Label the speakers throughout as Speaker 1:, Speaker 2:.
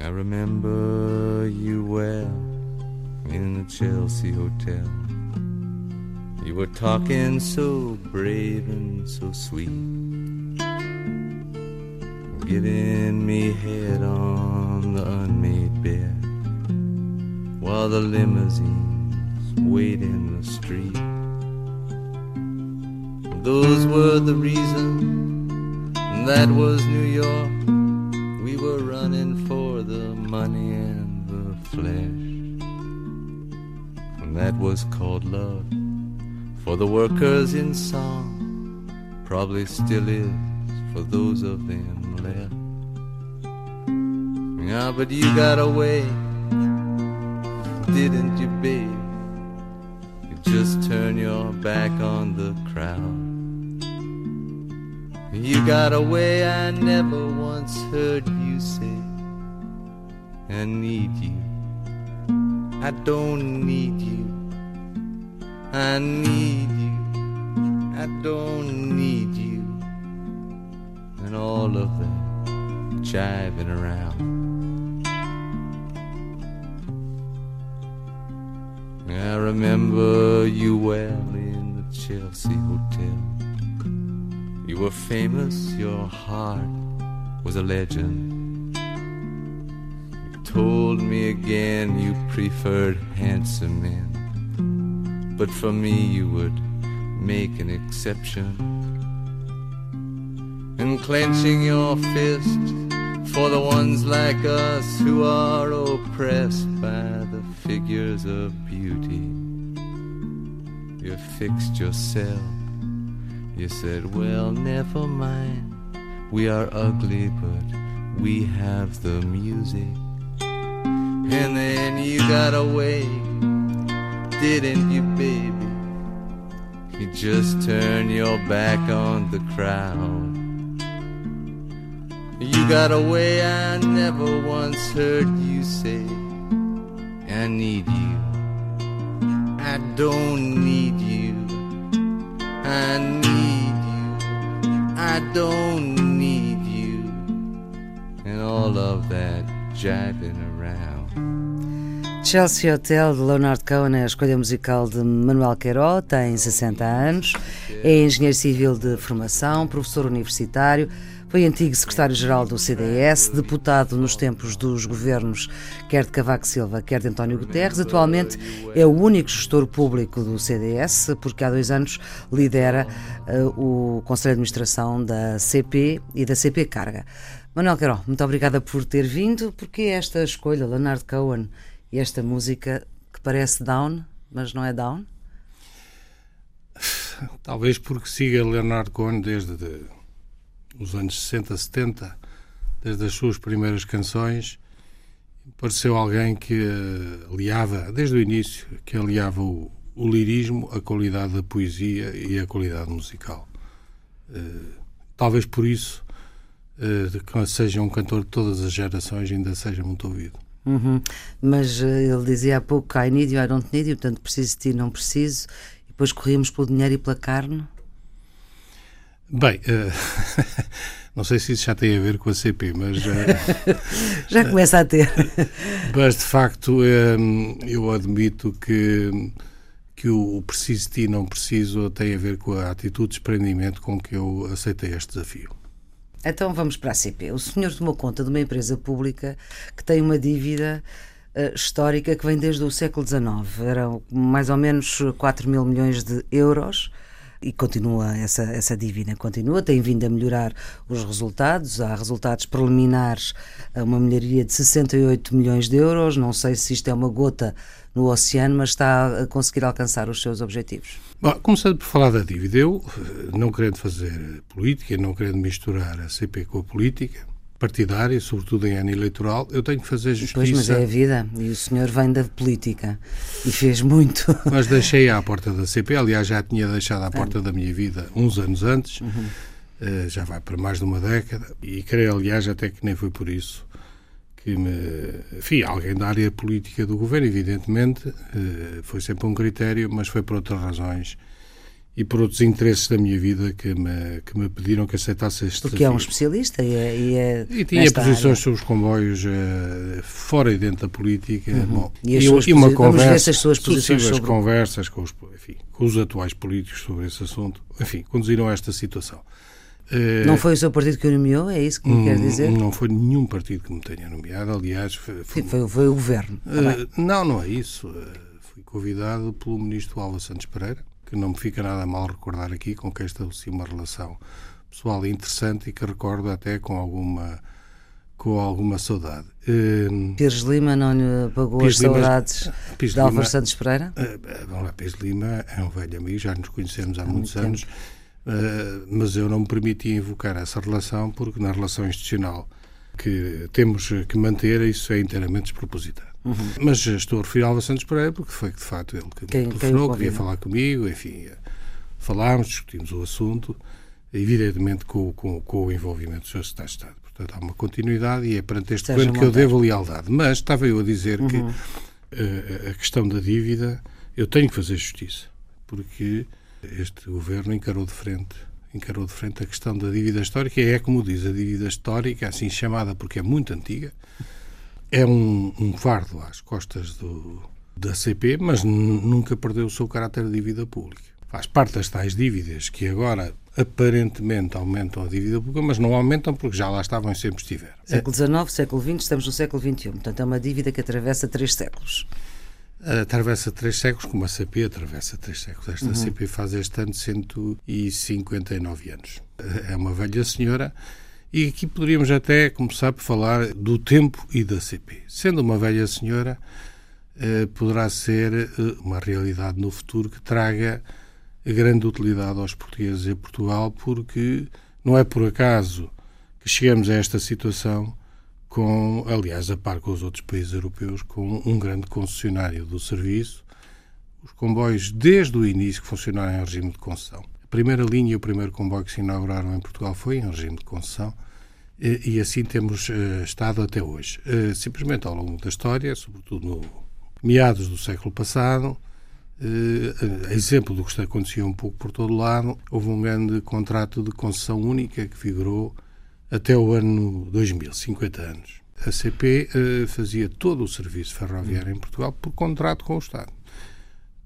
Speaker 1: I remember you well in the Chelsea Hotel. You were talking so brave and so sweet, giving me head on the unmade bed while the limousines wait in the street. Those were the reasons, that was New York. We were running for the money and the flesh. And that was called love for the workers in song. Probably still is for those of them left. Yeah, but you got away, didn't you, babe? You just turn your back on the crowd. You got away, I never once heard you say, I need you. I don't need you. I need you. I don't need you. And all of that jiving around. I remember you well in the Chelsea Hotel. You were famous, your heart was a legend. Told me again you preferred handsome men, but for me you would make an exception. And clenching your fist for the ones like us who are oppressed by the figures of beauty. You fixed yourself you said, Well, never mind. We are ugly, but we have the music. And then you got away, didn't you, baby? You just turned your back on the crowd. You got away, I never once heard you say, I need you. I don't need you. I need you. I don't need you. And all of that jiving around.
Speaker 2: Chelsea Hotel de Leonard Cohen é a escolha musical de Manuel Queiró, tem 60 anos, é engenheiro civil de formação, professor universitário, foi antigo secretário-geral do CDS, deputado nos tempos dos governos quer de Cavaco Silva, quer de António Guterres. Atualmente é o único gestor público do CDS, porque há dois anos lidera uh, o Conselho de Administração da CP e da CP Carga. Manuel Queiró, muito obrigada por ter vindo. Porque esta escolha, Leonard Cohen, e esta música que parece down, mas não é down?
Speaker 3: Talvez porque siga Leonard Cohen desde de, os anos 60, 70, desde as suas primeiras canções, pareceu alguém que aliava, desde o início, que aliava o, o lirismo, a qualidade da poesia e a qualidade musical. Uh, talvez por isso, uh, seja um cantor de todas as gerações, ainda seja muito ouvido.
Speaker 2: Uhum. Mas uh, ele dizia há pouco: I need you, I don't need you, portanto preciso de ti, não preciso. E depois corríamos pelo dinheiro e pela carne.
Speaker 3: Bem, uh, não sei se isso já tem a ver com a CP, mas. Uh,
Speaker 2: já começa a ter.
Speaker 3: mas, de facto, um, eu admito que, que o preciso de ti, não preciso, tem a ver com a atitude de desprendimento com que eu aceitei este desafio.
Speaker 2: Então vamos para a CP. O senhor tomou conta de uma empresa pública que tem uma dívida uh, histórica que vem desde o século XIX. Eram mais ou menos 4 mil milhões de euros e continua essa, essa dívida, continua, tem vindo a melhorar os resultados, há resultados preliminares, uma melhoria de 68 milhões de euros, não sei se isto é uma gota no oceano, mas está a conseguir alcançar os seus objetivos.
Speaker 3: Bom, começando por falar da dívida, eu, não querendo fazer política, não querendo misturar a CP com a política, partidária, sobretudo em ano eleitoral, eu tenho que fazer justiça.
Speaker 2: Pois, mas é a vida, e o senhor vem da política e fez muito.
Speaker 3: Mas deixei à porta da CP, aliás, já tinha deixado à porta da minha vida uns anos antes, uhum. uh, já vai para mais de uma década, e creio, aliás, até que nem foi por isso que me. Enfim, alguém da área política do governo, evidentemente, uh, foi sempre um critério, mas foi por outras razões e por outros interesses da minha vida que me, que me pediram que aceitasse este
Speaker 2: Porque
Speaker 3: desafio.
Speaker 2: é um especialista e é. E, é
Speaker 3: E tinha posições área. sobre os comboios uh, fora e dentro da política. Uhum. Bom,
Speaker 2: e, e, e uma conversa, as suas posições sobre...
Speaker 3: conversas com os, enfim, com os atuais políticos sobre esse assunto, enfim, conduziram a esta situação.
Speaker 2: Uh, não foi o seu partido que o nomeou? É isso que me quer dizer?
Speaker 3: Não foi nenhum partido que me tenha nomeado, aliás.
Speaker 2: Foi, foi, Sim, foi, foi o governo.
Speaker 3: Uh, não, não é isso. fui convidado pelo ministro Alva Santos Pereira que não me fica nada mal recordar aqui, com quem estabeleci uma relação pessoal interessante e que recordo até com alguma com alguma saudade.
Speaker 2: Uh, Pires Lima não lhe apagou Pires as Lima, saudades Pires de Álvaro Santos Pereira?
Speaker 3: Uh, vamos lá, Pires Lima é um velho amigo, já nos conhecemos há, há muitos muito anos, uh, mas eu não me permiti invocar essa relação porque na relação institucional que temos que manter isso é inteiramente despropositado. Uhum. Mas estou a referir ao Alva Santos Pereira porque foi de facto ele que quem, me telefonou, que falar comigo, enfim, falámos, discutimos o assunto, evidentemente com, com, com o envolvimento do Sr. Secretário de Estado. Portanto, há uma continuidade e é perante este governo que eu devo lealdade. Mas estava eu a dizer uhum. que uh, a questão da dívida, eu tenho que fazer justiça, porque este governo encarou de frente encarou de frente a questão da dívida histórica, é como diz, a dívida histórica, assim chamada porque é muito antiga, é um, um fardo às costas do, da CP, mas nunca perdeu o seu caráter de dívida pública. Faz parte das tais dívidas que agora aparentemente aumentam a dívida pública, mas não aumentam porque já lá estavam e sempre estiveram.
Speaker 2: Século XIX, século XX, estamos no século XXI. Portanto, é uma dívida que atravessa três séculos.
Speaker 3: Atravessa três séculos, como a CP atravessa três séculos. Esta uhum. CP faz este ano 159 anos. É uma velha senhora e aqui poderíamos até começar por falar do tempo e da CP. Sendo uma velha senhora, eh, poderá ser eh, uma realidade no futuro que traga grande utilidade aos portugueses e a Portugal, porque não é por acaso que chegamos a esta situação com, aliás, a par com os outros países europeus, com um grande concessionário do serviço. Os comboios, desde o início, que funcionaram em regime de concessão. A primeira linha e o primeiro comboio que se inauguraram em Portugal foi em regime de concessão e, e assim temos uh, estado até hoje. Uh, simplesmente ao longo da história, sobretudo no meados do século passado, uh, exemplo do que acontecia um pouco por todo lado, houve um grande contrato de concessão única que figurou até o ano 2000, 50 anos. A CP fazia todo o serviço ferroviário em Portugal por contrato com o Estado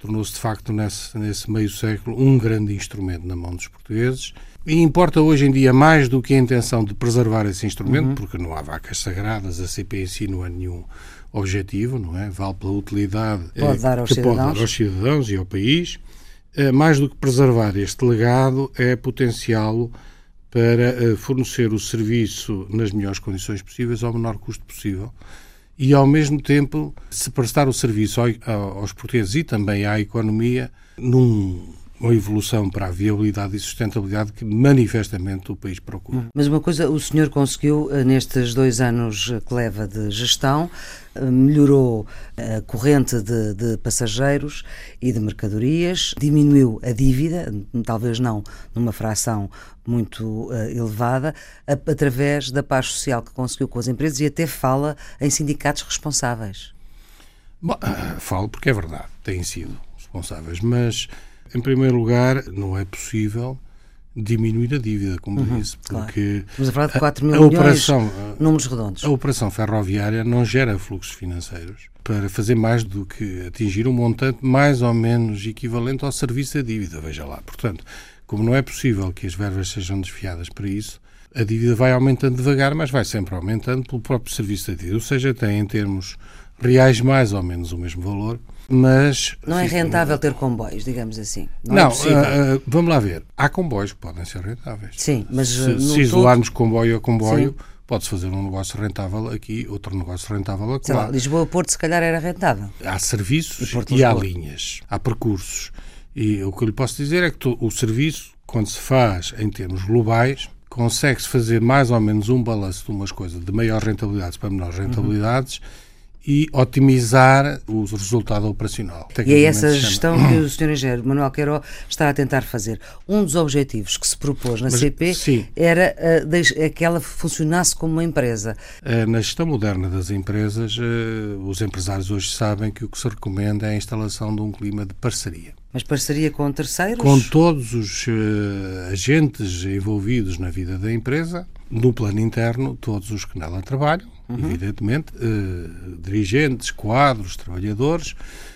Speaker 3: tornou-se de facto nesse, nesse meio século um grande instrumento na mão dos portugueses e importa hoje em dia mais do que a intenção de preservar esse instrumento, uhum. porque não há vacas sagradas, a CP em si não há nenhum objetivo, não é? Vale pela utilidade
Speaker 2: pode aos
Speaker 3: que
Speaker 2: cidadãos.
Speaker 3: pode dar aos cidadãos e ao país. Eh, mais do que preservar este legado, é potenciá-lo para eh, fornecer o serviço nas melhores condições possíveis ao menor custo possível e, ao mesmo tempo, se prestar o serviço aos portugueses e também à economia numa evolução para a viabilidade e sustentabilidade que manifestamente o país procura.
Speaker 2: Mas uma coisa o senhor conseguiu eh, nestes dois anos que leva de gestão, eh, melhorou a corrente de, de, passageiros e de mercadorias, diminuiu a dívida, talvez não numa fração muito uh, elevada, a, através da paz social que conseguiu com as empresas e até fala em sindicatos responsáveis.
Speaker 3: Bom, falo porque é verdade, têm sido responsáveis, mas em primeiro lugar não é possível diminuir a dívida, como uhum, disse, porque
Speaker 2: claro. A falar de 4 mil a, a milhões, operação, números redondos.
Speaker 3: A operação ferroviária não gera fluxos financeiros para fazer mais do que atingir um montante mais ou menos equivalente ao serviço da dívida, veja lá. Portanto, como não é possível que as verbas sejam desfiadas para isso, a dívida vai aumentando devagar, mas vai sempre aumentando pelo próprio serviço da dívida. Ou seja, tem em termos reais mais ou menos o mesmo valor, mas...
Speaker 2: Não é rentável ter comboios, digamos assim.
Speaker 3: Não, não é uh, vamos lá ver. Há comboios que podem ser rentáveis.
Speaker 2: Sim, mas...
Speaker 3: Se, se isolarmos todo... comboio a comboio... Pode-se fazer um negócio rentável aqui, outro negócio rentável aqui.
Speaker 2: Lisboa-Porto se calhar era rentável.
Speaker 3: Há serviços e, e há linhas, há percursos. E o que eu lhe posso dizer é que o serviço, quando se faz em termos globais, consegue-se fazer mais ou menos um balanço de umas coisas de maiores rentabilidades para menores rentabilidades uhum e otimizar o resultado operacional.
Speaker 2: E é essa gestão que o Sr. Engenheiro Manuel Queiro está a tentar fazer. Um dos objetivos que se propôs na Mas, CP sim. era uh, que ela funcionasse como uma empresa.
Speaker 3: Uh, na gestão moderna das empresas, uh, os empresários hoje sabem que o que se recomenda é a instalação de um clima de parceria.
Speaker 2: Mas parceria com terceiros?
Speaker 3: Com todos os agentes envolvidos na vida da empresa, no plano interno, todos os que nela trabalham, uhum. evidentemente, uh, dirigentes, quadros, trabalhadores,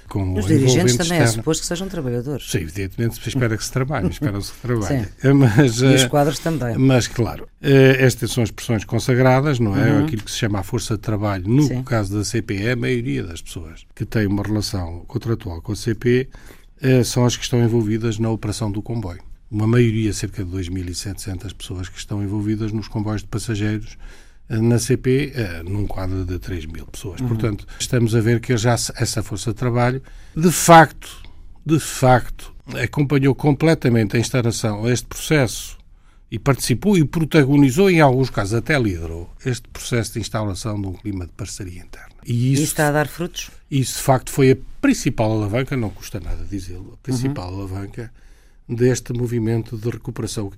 Speaker 3: com
Speaker 2: Os dirigentes também externo. é suposto que sejam trabalhadores.
Speaker 3: Sim, evidentemente se espera que se trabalhe, espera-se que trabalhe.
Speaker 2: Mas, e os eh, quadros também.
Speaker 3: Mas, claro, eh, estas são expressões consagradas, não é? Uhum. Aquilo que se chama a força de trabalho. No Sim. caso da CP, é a maioria das pessoas que têm uma relação contratual com a CP são as que estão envolvidas na operação do comboio. Uma maioria, cerca de 2.700 pessoas que estão envolvidas nos comboios de passageiros na CP eh, num quadro de 3 mil pessoas. Uhum. Portanto, estamos a ver que já essa força de trabalho, de facto, de facto, acompanhou completamente a instalação, este processo e participou e protagonizou, em alguns casos até liderou, este processo de instalação de um clima de parceria interna.
Speaker 2: E isso, está a dar frutos?
Speaker 3: Isso, de facto, foi a principal alavanca, não custa nada dizê-lo, a principal uhum. alavanca deste movimento de recuperação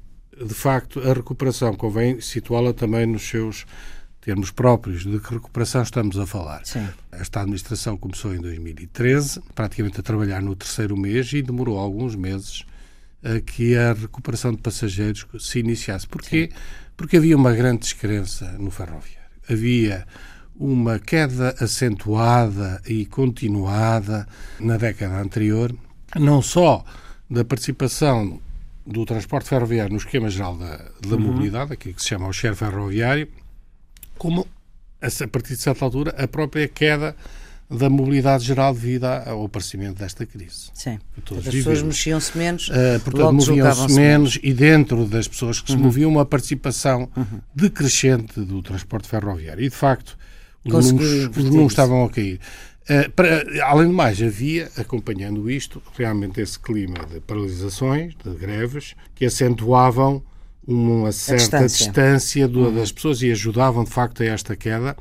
Speaker 3: de facto, a recuperação convém situá-la também nos seus termos próprios. De que recuperação estamos a falar?
Speaker 2: Sim.
Speaker 3: Esta administração começou em 2013, praticamente a trabalhar no terceiro mês e demorou alguns meses a que a recuperação de passageiros se iniciasse. Porquê? Sim. Porque havia uma grande descrença no ferroviário. Havia uma queda acentuada e continuada na década anterior, não só da participação do transporte ferroviário no esquema geral da, da uhum. mobilidade, aquilo que se chama o share ferroviário, como a partir de certa altura a própria queda da mobilidade geral devido ao aparecimento desta crise.
Speaker 2: Sim. As pessoas mexiam-se menos,
Speaker 3: uh, portanto, moviam-se menos e dentro das pessoas que uhum. se moviam uma participação uhum. decrescente do transporte ferroviário. E, de facto, os números, os números estavam a cair. Uh, para, além de mais, havia, acompanhando isto, realmente esse clima de paralisações, de greves, que acentuavam uma certa distância, distância do, uhum. das pessoas e ajudavam, de facto, a esta queda.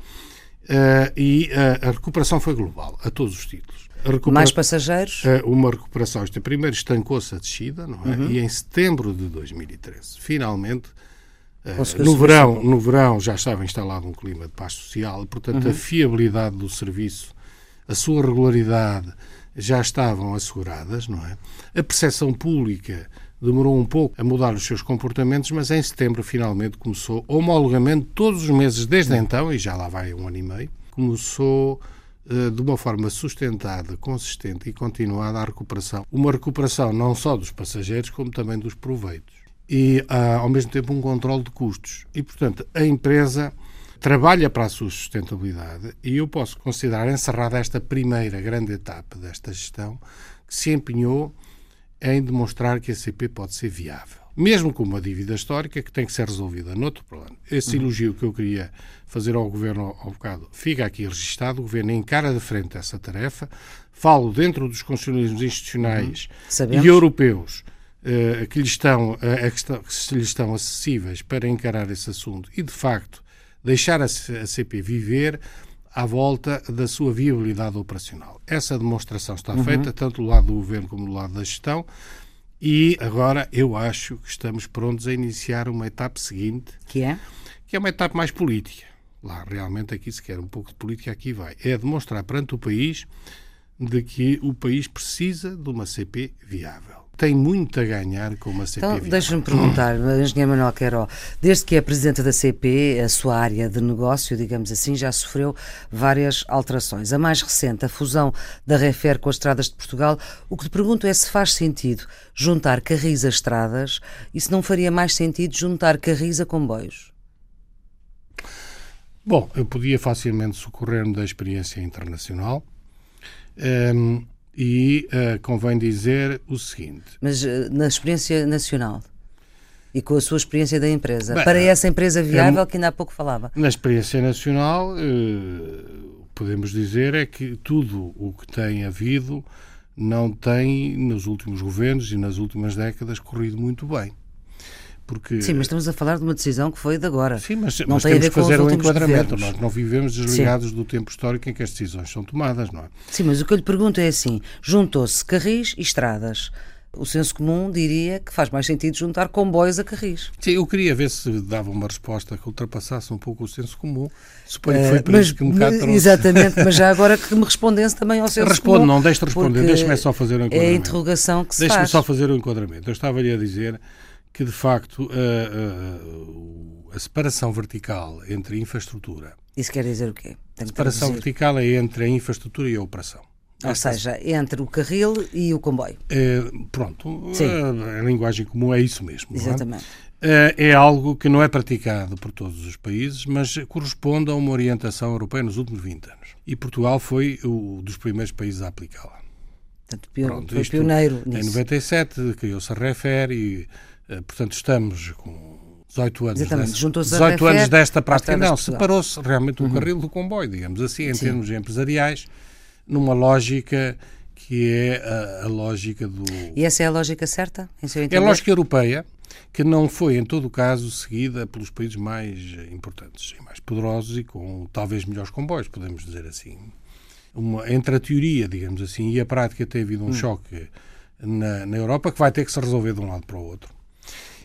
Speaker 3: Uh, e uh, a recuperação foi global, a todos os títulos.
Speaker 2: Recupera... Mais passageiros?
Speaker 3: uma recuperação. Isto, primeiro estancou-se a descida, não é? Uhum. E em setembro de 2013, finalmente, no verão, no verão já estava instalado um clima de paz social, portanto, uhum. a fiabilidade do serviço a sua regularidade já estavam asseguradas, não é? A percepção pública demorou um pouco a mudar os seus comportamentos, mas em setembro finalmente começou homologamente todos os meses desde então, e já lá vai um ano e meio, começou uh, de uma forma sustentada, consistente e continuada a recuperação. Uma recuperação não só dos passageiros, como também dos proveitos. E, uh, ao mesmo tempo, um controle de custos. E, portanto, a empresa trabalha para a sua sustentabilidade e eu posso considerar encerrada esta primeira grande etapa desta gestão que se empenhou em demonstrar que a CP pode ser viável. Mesmo com uma dívida histórica que tem que ser resolvida noutro plano. Esse uhum. elogio que eu queria fazer ao Governo ao bocado fica aqui registado. O Governo encara de frente essa tarefa. Falo dentro dos constitucionalismos institucionais uhum. e europeus uh, que, lhe estão, uh, que lhe estão acessíveis para encarar esse assunto e, de facto, deixar a CP viver à volta da sua viabilidade operacional. Essa demonstração está uhum. feita tanto do lado do governo como do lado da gestão e agora eu acho que estamos prontos a iniciar uma etapa seguinte.
Speaker 2: Que é?
Speaker 3: Que é uma etapa mais política. Lá, realmente, aqui se quer um pouco de política, aqui vai. É demonstrar perante o país de que o país precisa de uma CP viável tem muito a ganhar com uma CP.
Speaker 2: Então, deixa-me perguntar, engenheiro Manuel Queiro, desde que é presidente da CP, a sua área de negócio, digamos assim, já sofreu várias alterações. A mais recente, a fusão da Refer com as estradas de Portugal. O que te pergunto é se faz sentido juntar carris a estradas e se não faria mais sentido juntar carris a comboios.
Speaker 3: Bom, eu podia facilmente socorrer-me da experiência internacional. Um, e uh, convém dizer o seguinte.
Speaker 2: Mas uh, na experiência nacional e com a sua experiência da empresa, Bem, para essa empresa viável é, que ainda há pouco falava.
Speaker 3: Na experiência nacional, uh, podemos dizer é que tudo o que tem havido não tem, nos últimos governos e nas últimas décadas, corrido muito bem. Porque...
Speaker 2: Sim, mas estamos a falar de uma decisão que foi de agora.
Speaker 3: Sim, mas,
Speaker 2: não
Speaker 3: mas
Speaker 2: tem
Speaker 3: temos
Speaker 2: a ver
Speaker 3: que fazer um enquadramento.
Speaker 2: governos.
Speaker 3: Nós não vivemos desligados Sim. do tempo histórico em que as decisões são tomadas, não é?
Speaker 2: Sim, mas o que eu lhe pergunto é assim: juntou-se Carris e estradas. O senso comum diria que faz mais sentido juntar comboios a Carris.
Speaker 3: Sim, eu queria ver se dava uma resposta que ultrapassasse um pouco o senso comum. Suponho que foi por
Speaker 2: mas,
Speaker 3: isso que um bocado trouxe.
Speaker 2: Exatamente, mas já agora que me respondesse também ao senso
Speaker 3: Responde,
Speaker 2: comum.
Speaker 3: não, deixe-te responder, deixe-me só fazer um enquadramento.
Speaker 2: É a interrogação que se
Speaker 3: deixe
Speaker 2: faz.
Speaker 3: Deixe-me só fazer um enquadramento. Eu estava-lhe a dizer que, de facto, a, a, a, separação vertical entre infraestrutura...
Speaker 2: Isso quer dizer o quê?
Speaker 3: a separação vertical é entre a infraestrutura e a operação.
Speaker 2: Ou Esta... seja, entre o carril e o comboio.
Speaker 3: É, pronto, a, a, linguagem comum é isso mesmo.
Speaker 2: Exatamente.
Speaker 3: É? é? algo que não é praticado por todos os países, mas corresponde a uma orientação europeia nos últimos 20 anos. E Portugal foi o dos primeiros países a aplicá-la.
Speaker 2: Portanto, Pronto, foi pioneiro nisso.
Speaker 3: Em 97 criou-se a REFER e, portanto, estamos com 18 anos,
Speaker 2: Exatamente.
Speaker 3: desta, 18 anos desta prática. Não, separou-se realmente uhum. o carril do comboio, digamos assim, em Sim. termos empresariais numa lógica que é a, a, lógica do.
Speaker 2: E essa é a lógica certa, em seu
Speaker 3: entender? É a lógica europeia, que não foi, em todo o caso, seguida pelos países mais importantes e mais poderosos e com talvez melhores comboios, podemos dizer assim. Uma, entre a teoria, digamos assim, e a prática tem havido um hum. choque na, na Europa que vai ter que se resolver de um lado para o outro.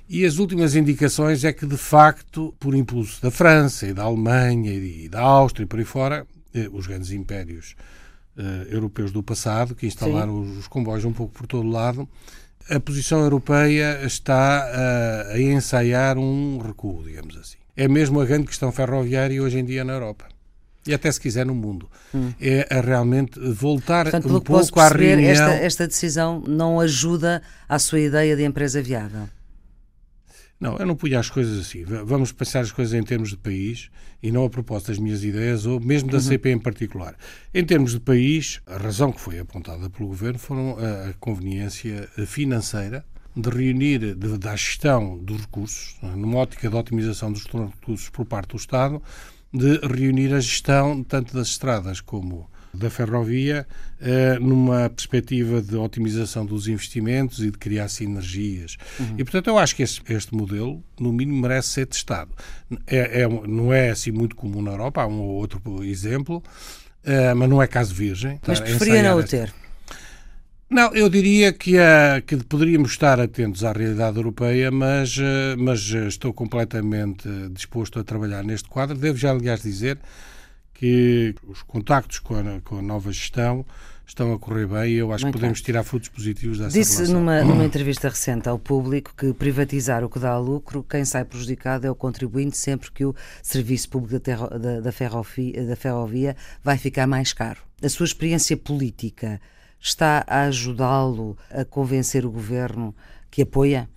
Speaker 3: E as últimas indicações é que, de facto, por impulso da França e da Alemanha e da Áustria e por aí fora, eh, os grandes impérios uh, europeus do passado, que instalaram Sim. os comboios um pouco por todo lado, a posição europeia está uh, a ensaiar um recuo, digamos assim. É mesmo a grande questão ferroviária hoje em dia na Europa. E até se quiser no mundo. Hum. É a realmente voltar
Speaker 2: Portanto,
Speaker 3: um pouco
Speaker 2: à
Speaker 3: reunião...
Speaker 2: Esta, esta decisão não ajuda à sua ideia de empresa viável?
Speaker 3: Não, eu não punha as coisas assim. Vamos pensar as coisas em termos de país e não a propósito das minhas ideias ou mesmo da uhum. CP em particular. Em termos de país, a razão que foi apontada pelo Governo foram a conveniência financeira de reunir, de, da gestão dos recursos, é? numa ótica de otimização dos recursos por parte do Estado, de reunir a gestão tanto das estradas como da ferrovia eh, numa perspectiva de otimização dos investimentos e de criar sinergias. Uhum. E, portanto, eu acho que este, este, modelo, no mínimo, merece ser testado. É, é, não é assim muito comum na Europa, há um ou outro exemplo, eh, mas não é caso virgem.
Speaker 2: Mas preferia não o ter?
Speaker 3: Não, eu diria que, uh, que poderíamos estar atentos à realidade europeia, mas, mas estou completamente disposto a trabalhar neste quadro. Devo já, aliás, dizer que os contactos com a, com a nova gestão estão a correr bem e eu acho Muito que podemos bem. tirar frutos positivos dessa
Speaker 2: Disse
Speaker 3: relação.
Speaker 2: numa, numa entrevista recente ao público que privatizar o que dá lucro, quem sai prejudicado é o contribuinte sempre que o serviço público da, terra, da, da, ferrovia, da ferrovia vai ficar mais caro. A sua experiência política está a ajudá-lo a convencer o governo que apoia?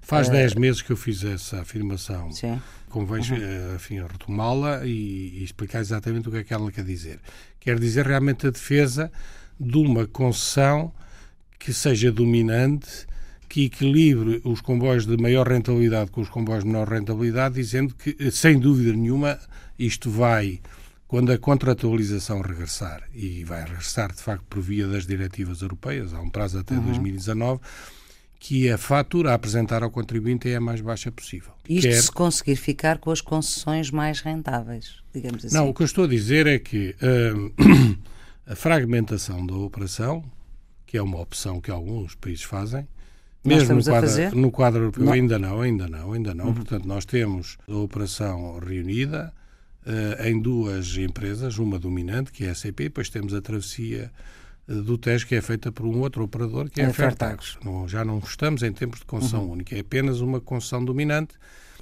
Speaker 3: Faz 10 uh, meses que eu fiz essa afirmação.
Speaker 2: Sim
Speaker 3: convém uhum. enfim, retomá-la e, e, explicar exatamente o que é que ela quer dizer. Quer dizer realmente a defesa de uma concessão que seja dominante, que equilibre os comboios de maior rentabilidade com os comboios de menor rentabilidade, dizendo que, sem dúvida nenhuma, isto vai, quando a contratualização regressar, e vai regressar de facto por via das diretivas europeias, há um prazo até uhum. 2019 que a fatura a apresentar ao contribuinte é a mais baixa possível.
Speaker 2: Isto Quer... se conseguir ficar com as concessões mais rentáveis, digamos assim.
Speaker 3: Não, o que eu estou a dizer é que uh, a fragmentação da operação, que é uma opção que alguns países fazem, mesmo no quadro, no quadro europeu, não. ainda não, ainda não, ainda não. Uhum. Portanto, nós temos a operação reunida uh, em duas empresas, uma dominante, que é a CP, depois temos a travessia do teste que é feita por um outro operador, que é, é a Fairtax. Não, já não estamos em tempos de concessão uhum. única, é apenas uma concessão dominante.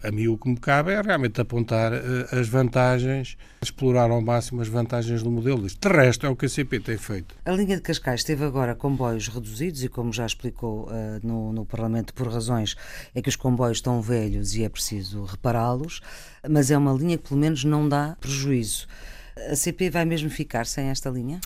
Speaker 3: A mim o que me cabe é realmente apontar uh, as vantagens, explorar ao máximo as vantagens do modelo. De resto, é o que a CP tem feito.
Speaker 2: A linha de Cascais teve agora comboios reduzidos e, como já explicou uh, no, no Parlamento, por razões é que os comboios estão velhos e é preciso repará-los, mas é uma linha que pelo menos não dá prejuízo. A CP vai mesmo ficar sem esta linha?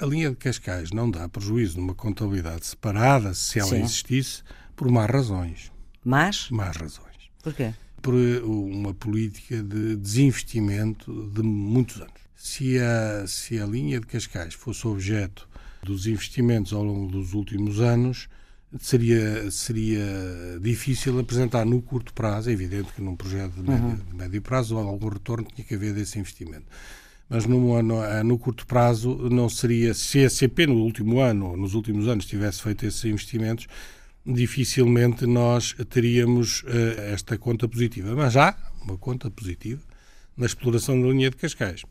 Speaker 3: a linha de Cascais não dá prejuízo numa contabilidade separada, se ela Sim. existisse, por más razões.
Speaker 2: Mas?
Speaker 3: Más razões.
Speaker 2: Porquê?
Speaker 3: Por eh, uma política de desinvestimento de muitos anos. Se a, se a linha de Cascais fosse objeto dos investimentos ao longo dos últimos anos, seria, seria difícil apresentar no curto prazo, é evidente que num projeto de médio, uhum. de médio prazo algum retorno tinha que haver desse investimento. Mas no, no, no, curto prazo não seria, se a CP no último ano, nos últimos anos, tivesse feito esses investimentos, dificilmente nós teríamos uh, esta conta positiva. Mas há uma conta positiva na exploração da linha de Cascais.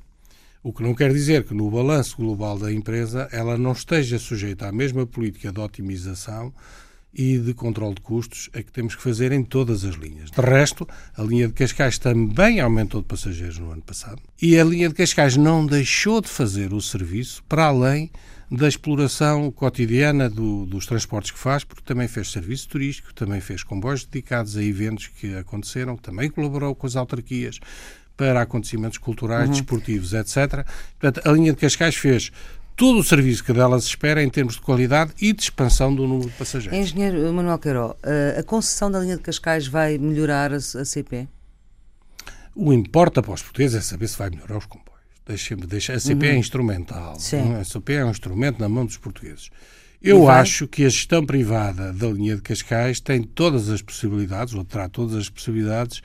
Speaker 3: O que não quer dizer que no balanço global da empresa ela não esteja sujeita à mesma política de otimização e de controle de custos a que temos que fazer em todas as linhas. De resto, a linha de Cascais também aumentou de passageiros no ano passado e a linha de Cascais não deixou de fazer o serviço para além da exploração cotidiana do, dos transportes que faz, porque também fez serviço turístico, também fez comboios dedicados a eventos que aconteceram, também colaborou com as autarquias, para acontecimentos culturais, uhum. desportivos, etc. Portanto, a linha de Cascais fez todo o serviço que dela se espera em termos de qualidade e de expansão do número de passageiros.
Speaker 2: Engenheiro Manuel Queiró, eh, a concessão da linha de Cascais vai melhorar a, CP?
Speaker 3: O importa para os portugueses é saber se vai melhorar os comboios. Deixa-me deixar. A CP é uhum. é instrumental. Sim. A CP é um instrumento na mão dos portugueses. Eu acho que a gestão privada da linha de Cascais tem todas as possibilidades, ou terá todas as possibilidades,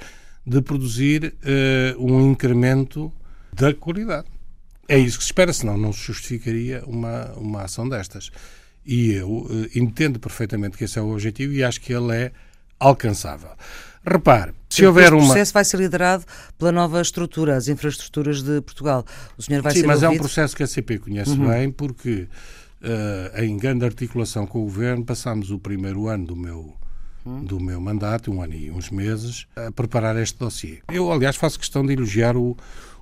Speaker 3: de produzir uh, um incremento da qualidade. É isso que se espera, senão não se justificaria uma, uma ação destas. E eu uh, entendo perfeitamente que esse é o objetivo e acho que ele é alcançável. Repare, se houver uma. O
Speaker 2: processo vai ser liderado pela nova estrutura, as infraestruturas de Portugal. O senhor vai
Speaker 3: Sim,
Speaker 2: ser
Speaker 3: mas
Speaker 2: ouvido?
Speaker 3: é um processo que a CP conhece uhum. bem, porque uh, em grande articulação com o Governo passámos o primeiro ano do meu do meu mandato, um ano e uns meses, a preparar este dossiê. Eu, aliás, faço questão de elogiar o,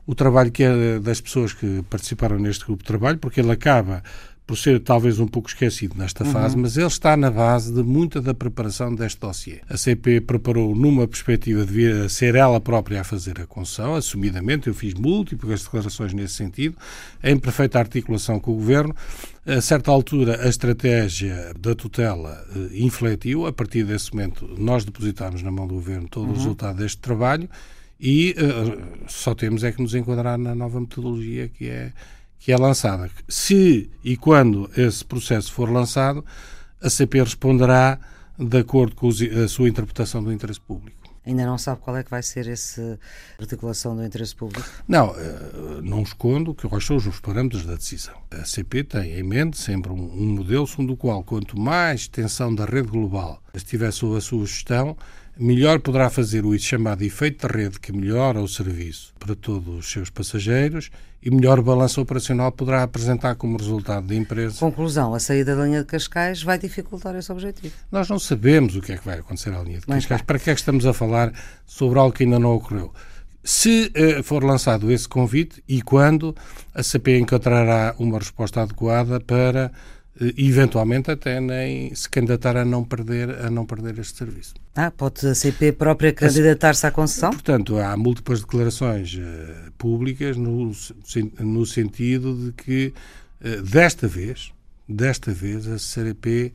Speaker 3: o trabalho que é das pessoas que participaram neste grupo de trabalho, porque ele acaba por ser talvez um pouco esquecido nesta uhum. fase, mas ele está na base de muita da preparação deste dossiê. A CP preparou numa perspectiva de vir a ser ela própria a fazer a concessão, assumidamente, eu fiz múltiplas declarações nesse sentido, em perfeita articulação com o Governo. A certa altura, a estratégia da tutela uh, infletiu. A partir desse momento, nós depositámos na mão do Governo todo uhum. o resultado deste trabalho e uh, só temos é que nos enquadrar na nova metodologia que é que é lançada. Se e quando esse processo for lançado, a CP responderá de acordo com a sua interpretação do interesse público.
Speaker 2: Ainda não sabe qual é que vai ser essa articulação do interesse público?
Speaker 3: Não, eh, não escondo que quais são os parâmetros da decisão. A CP tem em mente sempre um, um modelo segundo o qual, quanto mais extensão da rede global estiver sob a sua gestão, melhor poderá fazer o chamado efeito de rede, que melhora o serviço para todos os seus passageiros e melhor balanço operacional poderá apresentar como resultado da empresa.
Speaker 2: Conclusão, a saída da linha de Cascais vai dificultar esse objetivo.
Speaker 3: Nós não sabemos o que é que vai acontecer à linha de Cascais. Para que é que estamos a falar sobre algo que ainda não ocorreu? Se uh, for lançado esse convite e quando, a CP encontrará uma resposta adequada para eventualmente até nem se candidatar a não perder a não perder este serviço.
Speaker 2: Ah, pode a CP própria candidatar-se à concessão?
Speaker 3: Portanto, há múltiplas declarações uh, públicas no, no sentido de que uh, desta vez, desta vez a CP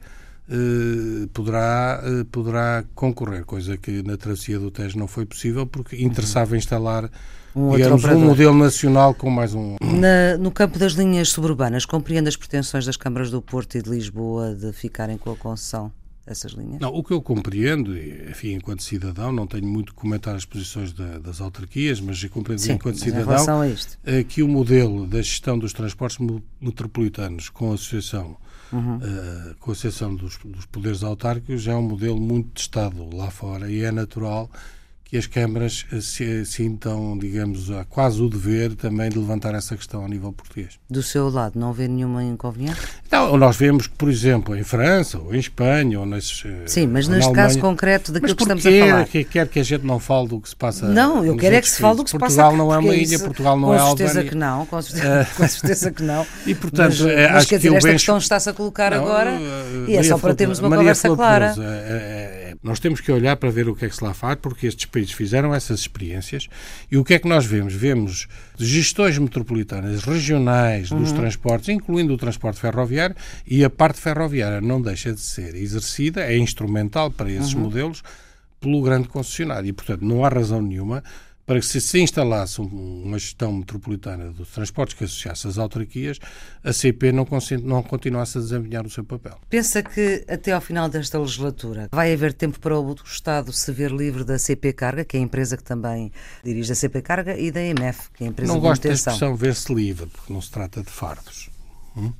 Speaker 3: poderá poderá concorrer, coisa que na travessia do Tejo não foi possível porque interessava instalar um, digamos, um modelo nacional com mais um.
Speaker 2: Na, no campo das linhas suburbanas, compreende as pretensões das câmaras do Porto e de Lisboa de ficarem com a concessão dessas linhas?
Speaker 3: Não, o que eu compreendo, enfim, enquanto cidadão, não tenho muito que comentar as posições da, das autarquias, mas eu compreendo Sim, enquanto cidadão é que o modelo da gestão dos transportes metropolitanos com a associação. Uhum. Uh, com a associação dos, dos poderes autárquicos é um modelo muito testado lá fora e é natural que as câmaras se sintam, digamos, a quase o dever também de levantar essa questão a nível português.
Speaker 2: Do seu lado, não vê nenhuma inconveniente?
Speaker 3: Não, nós vemos que, por exemplo, em França, ou em Espanha, ou nas.
Speaker 2: Eh, Sim, mas neste Alemanha, caso concreto daquilo que estamos a falar.
Speaker 3: Que quer que a gente não fale do que se passa.
Speaker 2: Não, eu quero é que se fale do que se passa.
Speaker 3: Portugal não é uma ilha, Portugal não
Speaker 2: é
Speaker 3: Albânia.
Speaker 2: Com certeza que não, com certeza, com certeza que não.
Speaker 3: e, portanto,
Speaker 2: mas,
Speaker 3: é,
Speaker 2: mas
Speaker 3: acho
Speaker 2: quer dizer,
Speaker 3: que
Speaker 2: esta
Speaker 3: bencho...
Speaker 2: questão está-se a colocar não, agora uh, e é só para termos uma Maria conversa clara.
Speaker 3: Nós temos que olhar para ver o que é que se lá faz, porque estes países fizeram essas experiências e o que é que nós vemos? Vemos gestões metropolitanas, regionais dos uhum. transportes, incluindo o transporte ferroviário, e a parte ferroviária não deixa de ser exercida, é instrumental para esses uhum. modelos, pelo grande concessionário. E, portanto, não há razão nenhuma para que se, se instalasse uma gestão metropolitana dos transportes que associasse as autarquias, a CP não, não continuasse a desempenhar o seu papel.
Speaker 2: Pensa que até ao final desta legislatura vai haver tempo para o Estado se ver livre da CP Carga, que é a empresa que também dirige a CP Carga, e da EMF, que é a empresa
Speaker 3: não
Speaker 2: de
Speaker 3: gosto da expressão ver-se livre, porque não se trata de fardos.
Speaker 2: Hum?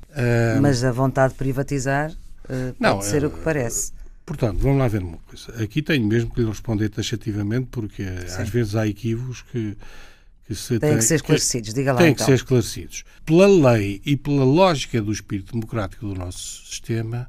Speaker 2: Mas a vontade de privatizar uh, pode não, ser uh, o que parece.
Speaker 3: Portanto, vamos lá ver uma coisa. Aqui tenho mesmo que lhe responder taxativamente, porque Sim. às vezes há equívocos que,
Speaker 2: que se têm que ser esclarecidos. Diga lá
Speaker 3: têm
Speaker 2: então.
Speaker 3: que ser esclarecidos. Pela lei e pela lógica do espírito democrático do nosso sistema,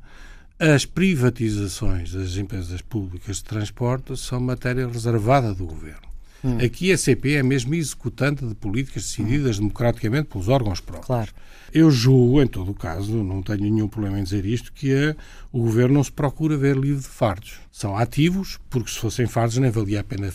Speaker 3: as privatizações das empresas públicas de transporte são matéria reservada do governo. Hum. Aqui a CP é mesmo executante de políticas decididas hum. democraticamente pelos órgãos próprios.
Speaker 2: Claro.
Speaker 3: Eu julgo, em todo o caso, não tenho nenhum problema em dizer isto, que o governo não se procura ver livre de fardos. São ativos, porque se fossem fardos nem valia a pena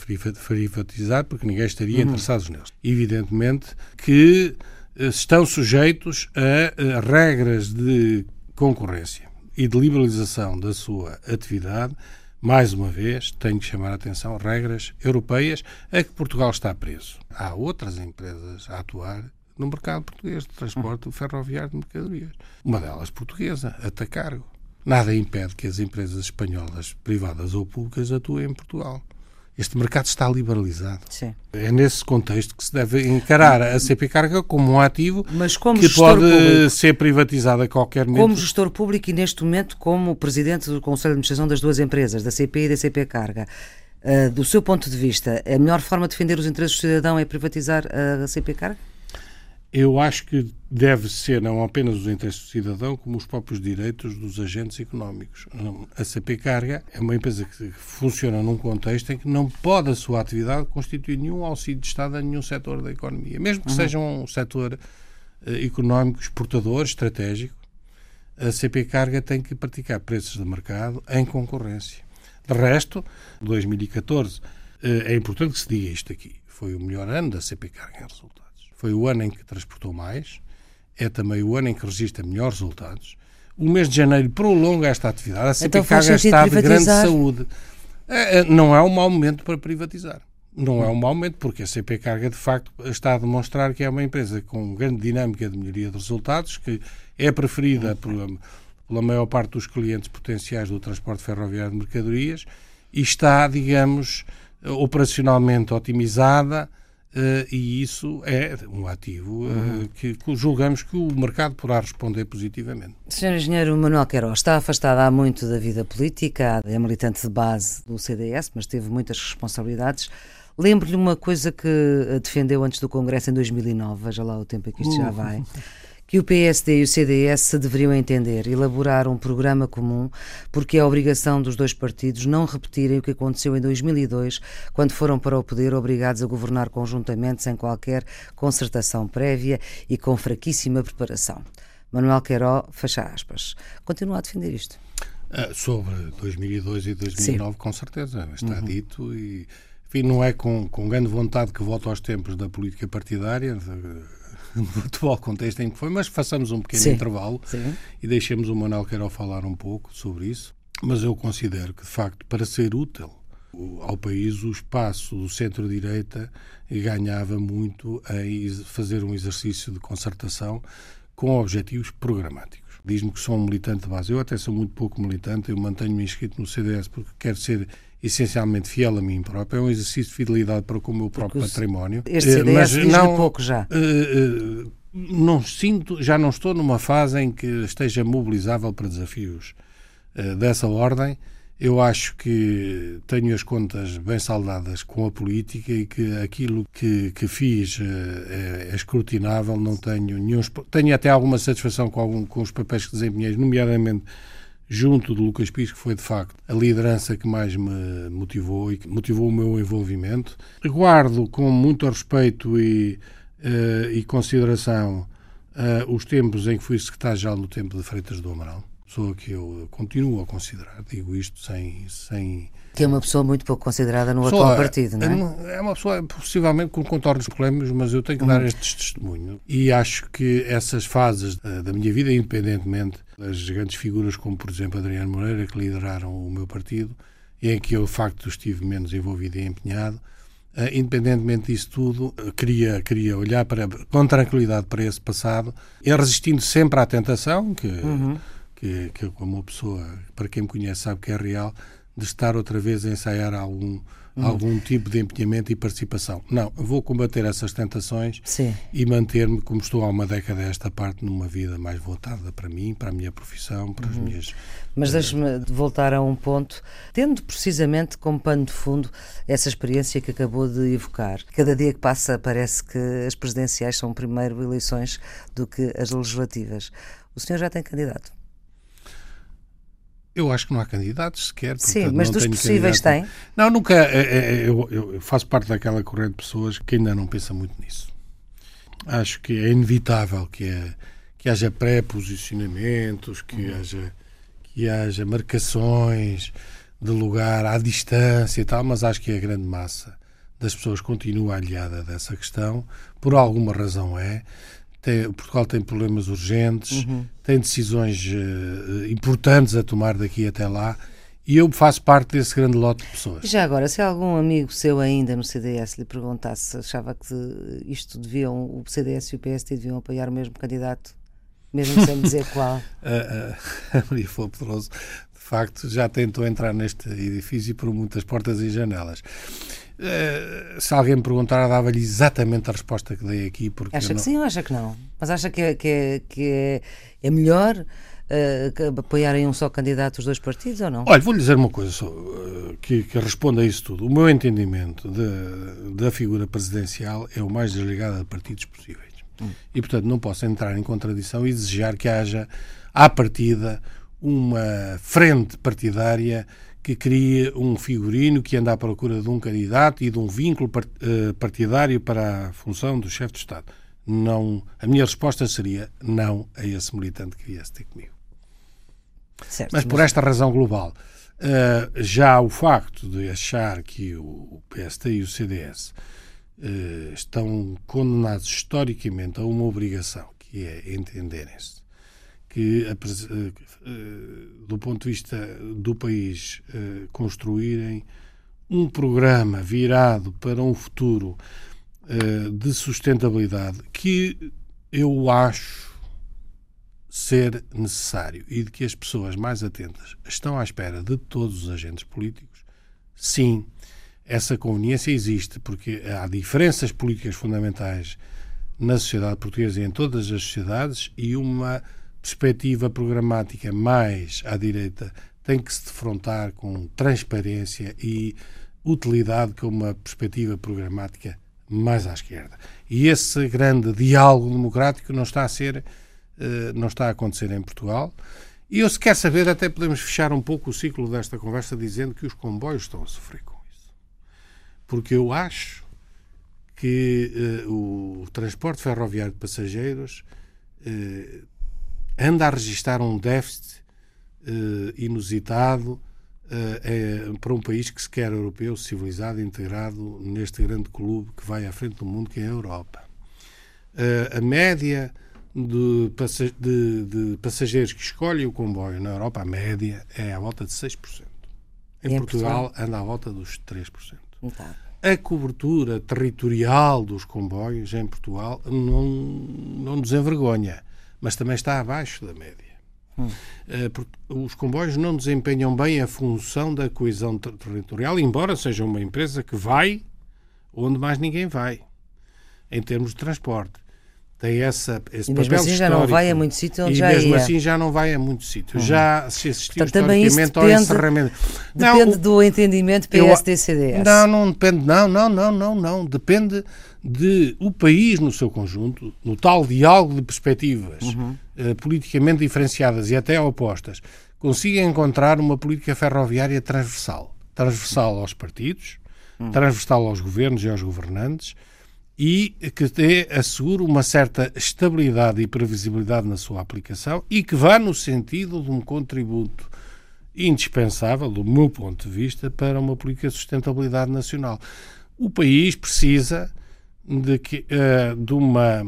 Speaker 3: privatizar, porque ninguém estaria uhum. interessado neles. Evidentemente que eh, estão sujeitos a, a regras de concorrência e de liberalização da sua atividade mais uma vez, tenho que chamar a atenção regras europeias a que Portugal está preso. Há outras empresas a atuar no mercado português de transporte ferroviário de mercadorias. Uma delas portuguesa, a Tacargo. Nada impede que as empresas espanholas, privadas ou públicas, atuem em Portugal. Este mercado está liberalizado.
Speaker 2: Sim.
Speaker 3: É nesse contexto que se deve encarar a CP Carga como um ativo
Speaker 2: como
Speaker 3: que pode público, ser privatizado a qualquer momento.
Speaker 2: Como gestor público e neste momento como presidente do Conselho de Administração das duas empresas, da CP e da CP Carga, uh, do seu ponto de vista, a melhor forma de defender os interesses do cidadão é privatizar a CP Carga?
Speaker 3: Eu acho que deve ser não apenas os interesses do cidadão, como os próprios direitos dos agentes económicos. A CP Carga é uma empresa que funciona num contexto em que não pode a sua atividade constituir nenhum auxílio de Estado a nenhum setor da economia, mesmo que uhum. seja um setor uh, económico exportador, estratégico. A CP Carga tem que praticar preços de mercado em concorrência. De resto, 2014, uh, é importante que se diga isto aqui, foi o melhor ano da CP Carga em resultados foi o ano em que transportou mais, é também o ano em que registra melhores resultados. O mês de janeiro prolonga esta atividade. A CP então está de grande saúde. É, é, não é um mau momento para privatizar. Não é um mau momento, porque a CP Carga, de facto, está a demonstrar que é uma empresa com grande dinâmica de melhoria de resultados, que é preferida pela, pela maior parte dos clientes potenciais do transporte ferroviário de mercadorias e está, digamos, operacionalmente otimizada Uh, e isso é um ativo uh, uhum. que, que, julgamos que o mercado poderá responder positivamente.
Speaker 2: Sr. Engenheiro Manuel Queiroz está afastado há muito da vida política, é militante de base do CDS, mas teve muitas responsabilidades. Lembro-lhe uma coisa que defendeu antes do Congresso em 2009, veja lá o tempo que isto já vai. que o PSD e o CDS se deveriam entender, elaborar um programa comum, porque é a obrigação dos dois partidos não repetirem o que aconteceu em 2002, quando foram para o poder obrigados a governar conjuntamente sem qualquer concertação prévia e com fraquíssima preparação. Manuel Queiró, fecha aspas. Continua a defender isto.
Speaker 3: Ah, sobre 2002 e 2009, Sim. com certeza, está uhum. dito e enfim, não é com, com grande vontade que volto aos tempos da política partidária, no atual contexto em que foi, mas façamos um pequeno
Speaker 2: sim,
Speaker 3: intervalo
Speaker 2: sim.
Speaker 3: e deixemos o Manuel Queiroz falar um pouco sobre isso. Mas eu considero que, de facto, para ser útil ao país, o espaço do centro-direita ganhava muito em fazer um exercício de concertação com objetivos programáticos. Diz-me que sou um militante de base. Eu até sou muito pouco militante, eu mantenho-me inscrito no CDS porque quero ser essencialmente fiel a mim próprio, é um exercício de fidelidade para com o meu próprio Porque património.
Speaker 2: Este CDS mas não pouco já.
Speaker 3: Uh, uh, não sinto, já não estou numa fase em que esteja mobilizável para desafios dessa ordem. Eu acho que tenho as contas bem saldadas com a política e que aquilo que, que fiz é, é escrutinável. Não tenho nenhum. Tenho até alguma satisfação com, algum, com os papéis que desempenhei, nomeadamente junto de Lucas Pires, que foi de facto a liderança que mais me motivou e que motivou o meu envolvimento. Guardo com muito respeito e, uh, e consideração uh, os tempos em que fui secretário-geral no tempo de Freitas do Amaral. Pessoa que eu continuo a considerar, digo isto sem, sem
Speaker 2: que é uma pessoa muito pouco considerada no pessoa, atual partido, não
Speaker 3: é? É uma pessoa possivelmente com contornos polémicos, mas eu tenho que dar uhum. este testemunho. E acho que essas fases da, da minha vida, independentemente das grandes figuras como, por exemplo, Adriano Moreira, que lideraram o meu partido, em que eu, de facto, estive menos envolvido e empenhado, uh, independentemente disso tudo, uh, queria, queria olhar para, com tranquilidade para esse passado e resistindo sempre à tentação, que, uhum. que, que como uma pessoa, para quem me conhece, sabe que é real, de estar outra vez a ensaiar algum Hum. algum tipo de empenhamento e participação. Não, vou combater essas tentações Sim. e manter-me, como estou há uma década esta parte, numa vida mais voltada para mim, para a minha profissão, para as uhum. minhas.
Speaker 2: Mas deixe-me voltar a um ponto, tendo precisamente como pano de fundo essa experiência que acabou de evocar. Cada dia que passa parece que as presidenciais são primeiro eleições do que as legislativas. O senhor já tem candidato?
Speaker 3: Eu acho que não há candidatos sequer.
Speaker 2: Sim, mas dos possíveis tem?
Speaker 3: Não, nunca. É, é, eu, eu, faço parte daquela corrente de pessoas que ainda não pensa muito nisso. Acho que é inevitável que, é, que haja pré-posicionamentos, que, uhum. haja, que haja marcações de lugar à distância e tal, mas acho que a grande massa das pessoas continua aliada dessa questão, por alguma razão é tem, Portugal tem problemas urgentes, uhum. tem decisões uh, importantes a tomar daqui até lá. E eu faço parte desse grande lote de pessoas.
Speaker 2: Já agora, se algum amigo seu ainda no CDS lhe perguntasse se achava que isto deviam, o CDS e o PSD deviam apoiar o mesmo candidato, mesmo sem dizer qual.
Speaker 3: a Maria Flor Pedroso, de facto, já tentou entrar neste edifício por muitas portas e janelas. Uh, se alguém me perguntar, dava-lhe exatamente a resposta que dei aqui. Porque
Speaker 2: acha
Speaker 3: não...
Speaker 2: que sim ou acha que não? Mas acha que é, que é, que é, é melhor uh, apoiarem um só candidato os dois partidos ou não?
Speaker 3: Olha, vou-lhe dizer uma coisa só, uh, que, que responda a isso tudo. O meu entendimento de, da figura presidencial é o mais desligado de partidos possíveis. Hum. E, portanto, não posso entrar em contradição e desejar que haja, à partida, uma frente partidária que cria um figurino que anda à procura de um candidato e de um vínculo eh, partidário para a função do chefe de Estado. Não, a minha resposta seria não a esse militante que viesse ter comigo. Certo, mas por esta razão global, uh, já o facto de achar que o PST e o CDS uh, eh, estão condenados historicamente a uma obrigação, que é entenderem-se, que eh, do ponto de vista do país, eh, construírem um programa virado para um futuro eh, de sustentabilidade que eu acho ser necessário e de que as pessoas mais atentas estão à espera de todos os agentes políticos, sim, essa conveniência existe, porque há diferenças políticas fundamentais na sociedade portuguesa e em todas as sociedades e uma perspectiva programática mais à direita tem que se defrontar com transparência e utilidade com uma perspectiva programática mais à esquerda. E esse grande diálogo democrático não está a ser, eh, não está a acontecer em Portugal. E eu se quer saber, até podemos fechar um pouco o ciclo desta conversa dizendo que os comboios estão a sofrer com isso. Porque eu acho que uh, o transporte ferroviário de passageiros uh, anda a registrar um déficit uh, inusitado é, para um país que se quer europeu, civilizado, integrado neste grande clube que vai à frente do mundo, que é a Europa. A média de, de, de, passageiros que escolhem o comboio na Europa, a média é à volta de 6%. Em, em Portugal, Portugal, anda à volta dos 3%. Então. A cobertura territorial dos comboios em Portugal não, não nos envergonha mas também está abaixo da média. Hum. Os comboios não desempenham bem a função da coesão territorial, embora seja uma empresa que vai onde mais ninguém vai, em termos de transporte. Tem essa, esse
Speaker 2: e mesmo
Speaker 3: assim
Speaker 2: já não vai a muito sítio onde
Speaker 3: e
Speaker 2: já
Speaker 3: mesmo
Speaker 2: ia.
Speaker 3: assim já não vai a muito sítio. Hum. Já se assistiu Portanto, historicamente ao encerramento.
Speaker 2: Depende não, do entendimento PSD-CDS.
Speaker 3: Não, não depende. Não, não, não, não, não. Depende de o país no seu conjunto, no tal diálogo de perspectivas uhum. uh, politicamente diferenciadas e até opostas, consiga encontrar uma política ferroviária transversal. Transversal aos partidos, uhum. transversal aos governos e aos governantes e que dê, assegure uma certa estabilidade e previsibilidade na sua aplicação e que vá no sentido de um contributo indispensável, do meu ponto de vista, para uma política de sustentabilidade nacional. O país precisa de, que, uh, de, uma,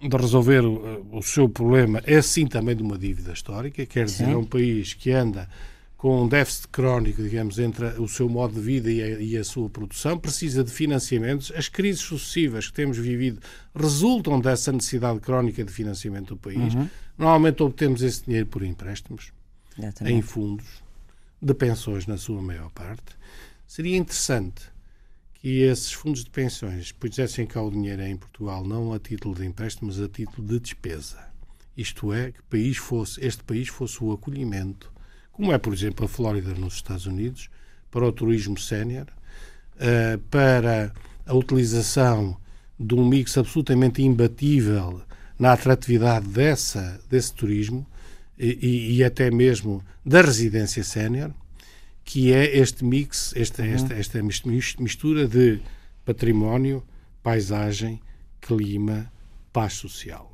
Speaker 3: de resolver o, o, seu problema, é sim também de uma dívida histórica, quer dizer, sim. é um país que anda com um déficit crónico, digamos, entre o seu modo de vida e a, e a, sua produção, precisa de financiamentos. As crises sucessivas que temos vivido resultam dessa necessidade crónica de financiamento do país. Uhum. Normalmente obtemos esse dinheiro por empréstimos, em fundos, de pensões, na sua maior parte. Seria interessante que esses fundos de pensões pusessem cá o dinheiro em Portugal, não a título de empréstimo, mas a título de despesa. Isto é, que país fosse, este país fosse o acolhimento como é, por exemplo, a Flórida nos Estados Unidos, para o turismo sénior, uh, para a utilização de um mix absolutamente imbatível na atratividade dessa, desse turismo e, e até mesmo da residência sénior, que é este mix, esta, uhum. esta, esta mistura de património, paisagem, clima, paz social.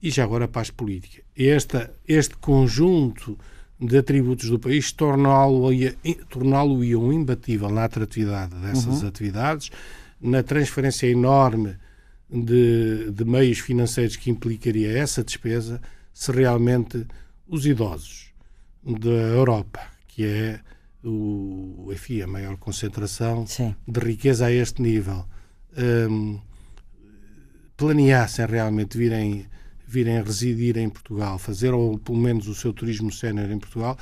Speaker 3: E já agora paz política. Esta, este conjunto de atributos do país torná-lo-iam torná imbatível na atratividade dessas uhum. atividades, na transferência enorme de, de meios financeiros que implicaria essa despesa, se realmente os idosos da Europa, que é o, enfim, a maior concentração Sim. de riqueza a este nível, um, planeassem realmente virem virem residir em Portugal, fazer ou pelo menos o seu turismo sénior em Portugal,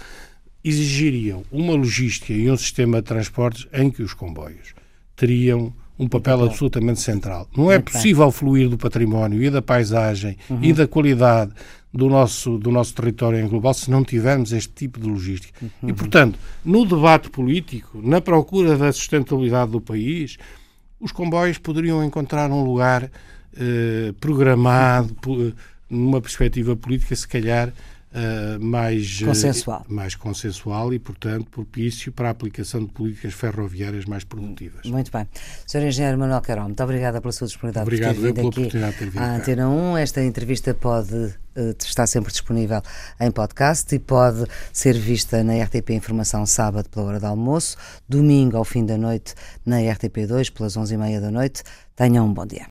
Speaker 3: exigiriam uma logística e um sistema de transportes em que os comboios teriam um papel absolutamente central. Não é possível fluir do património e da paisagem uhum. e da qualidade do nosso, do nosso território em global se não tivermos este tipo de logística. Uhum. E, portanto, no debate político, na procura da sustentabilidade do país, os comboios poderiam encontrar um lugar eh, programado, numa perspectiva política, se calhar uh, mais
Speaker 2: eh, consensual.
Speaker 3: Uh, mais consensual e, portanto, propício para a aplicação de políticas ferroviárias mais produtivas.
Speaker 2: Muito bem. Sr. Engenheiro Manuel Carol, muito obrigada pela sua disponibilidade
Speaker 3: Obrigado
Speaker 2: por ter vindo
Speaker 3: pela
Speaker 2: aqui
Speaker 3: oportunidade de ter vindo
Speaker 2: à Antena 1. Esta entrevista pode uh, estar sempre disponível em podcast e pode ser vista na RTP Informação sábado pela hora do almoço, domingo ao fim da noite na RTP2 pelas 11h30 da noite. Tenham um bom dia.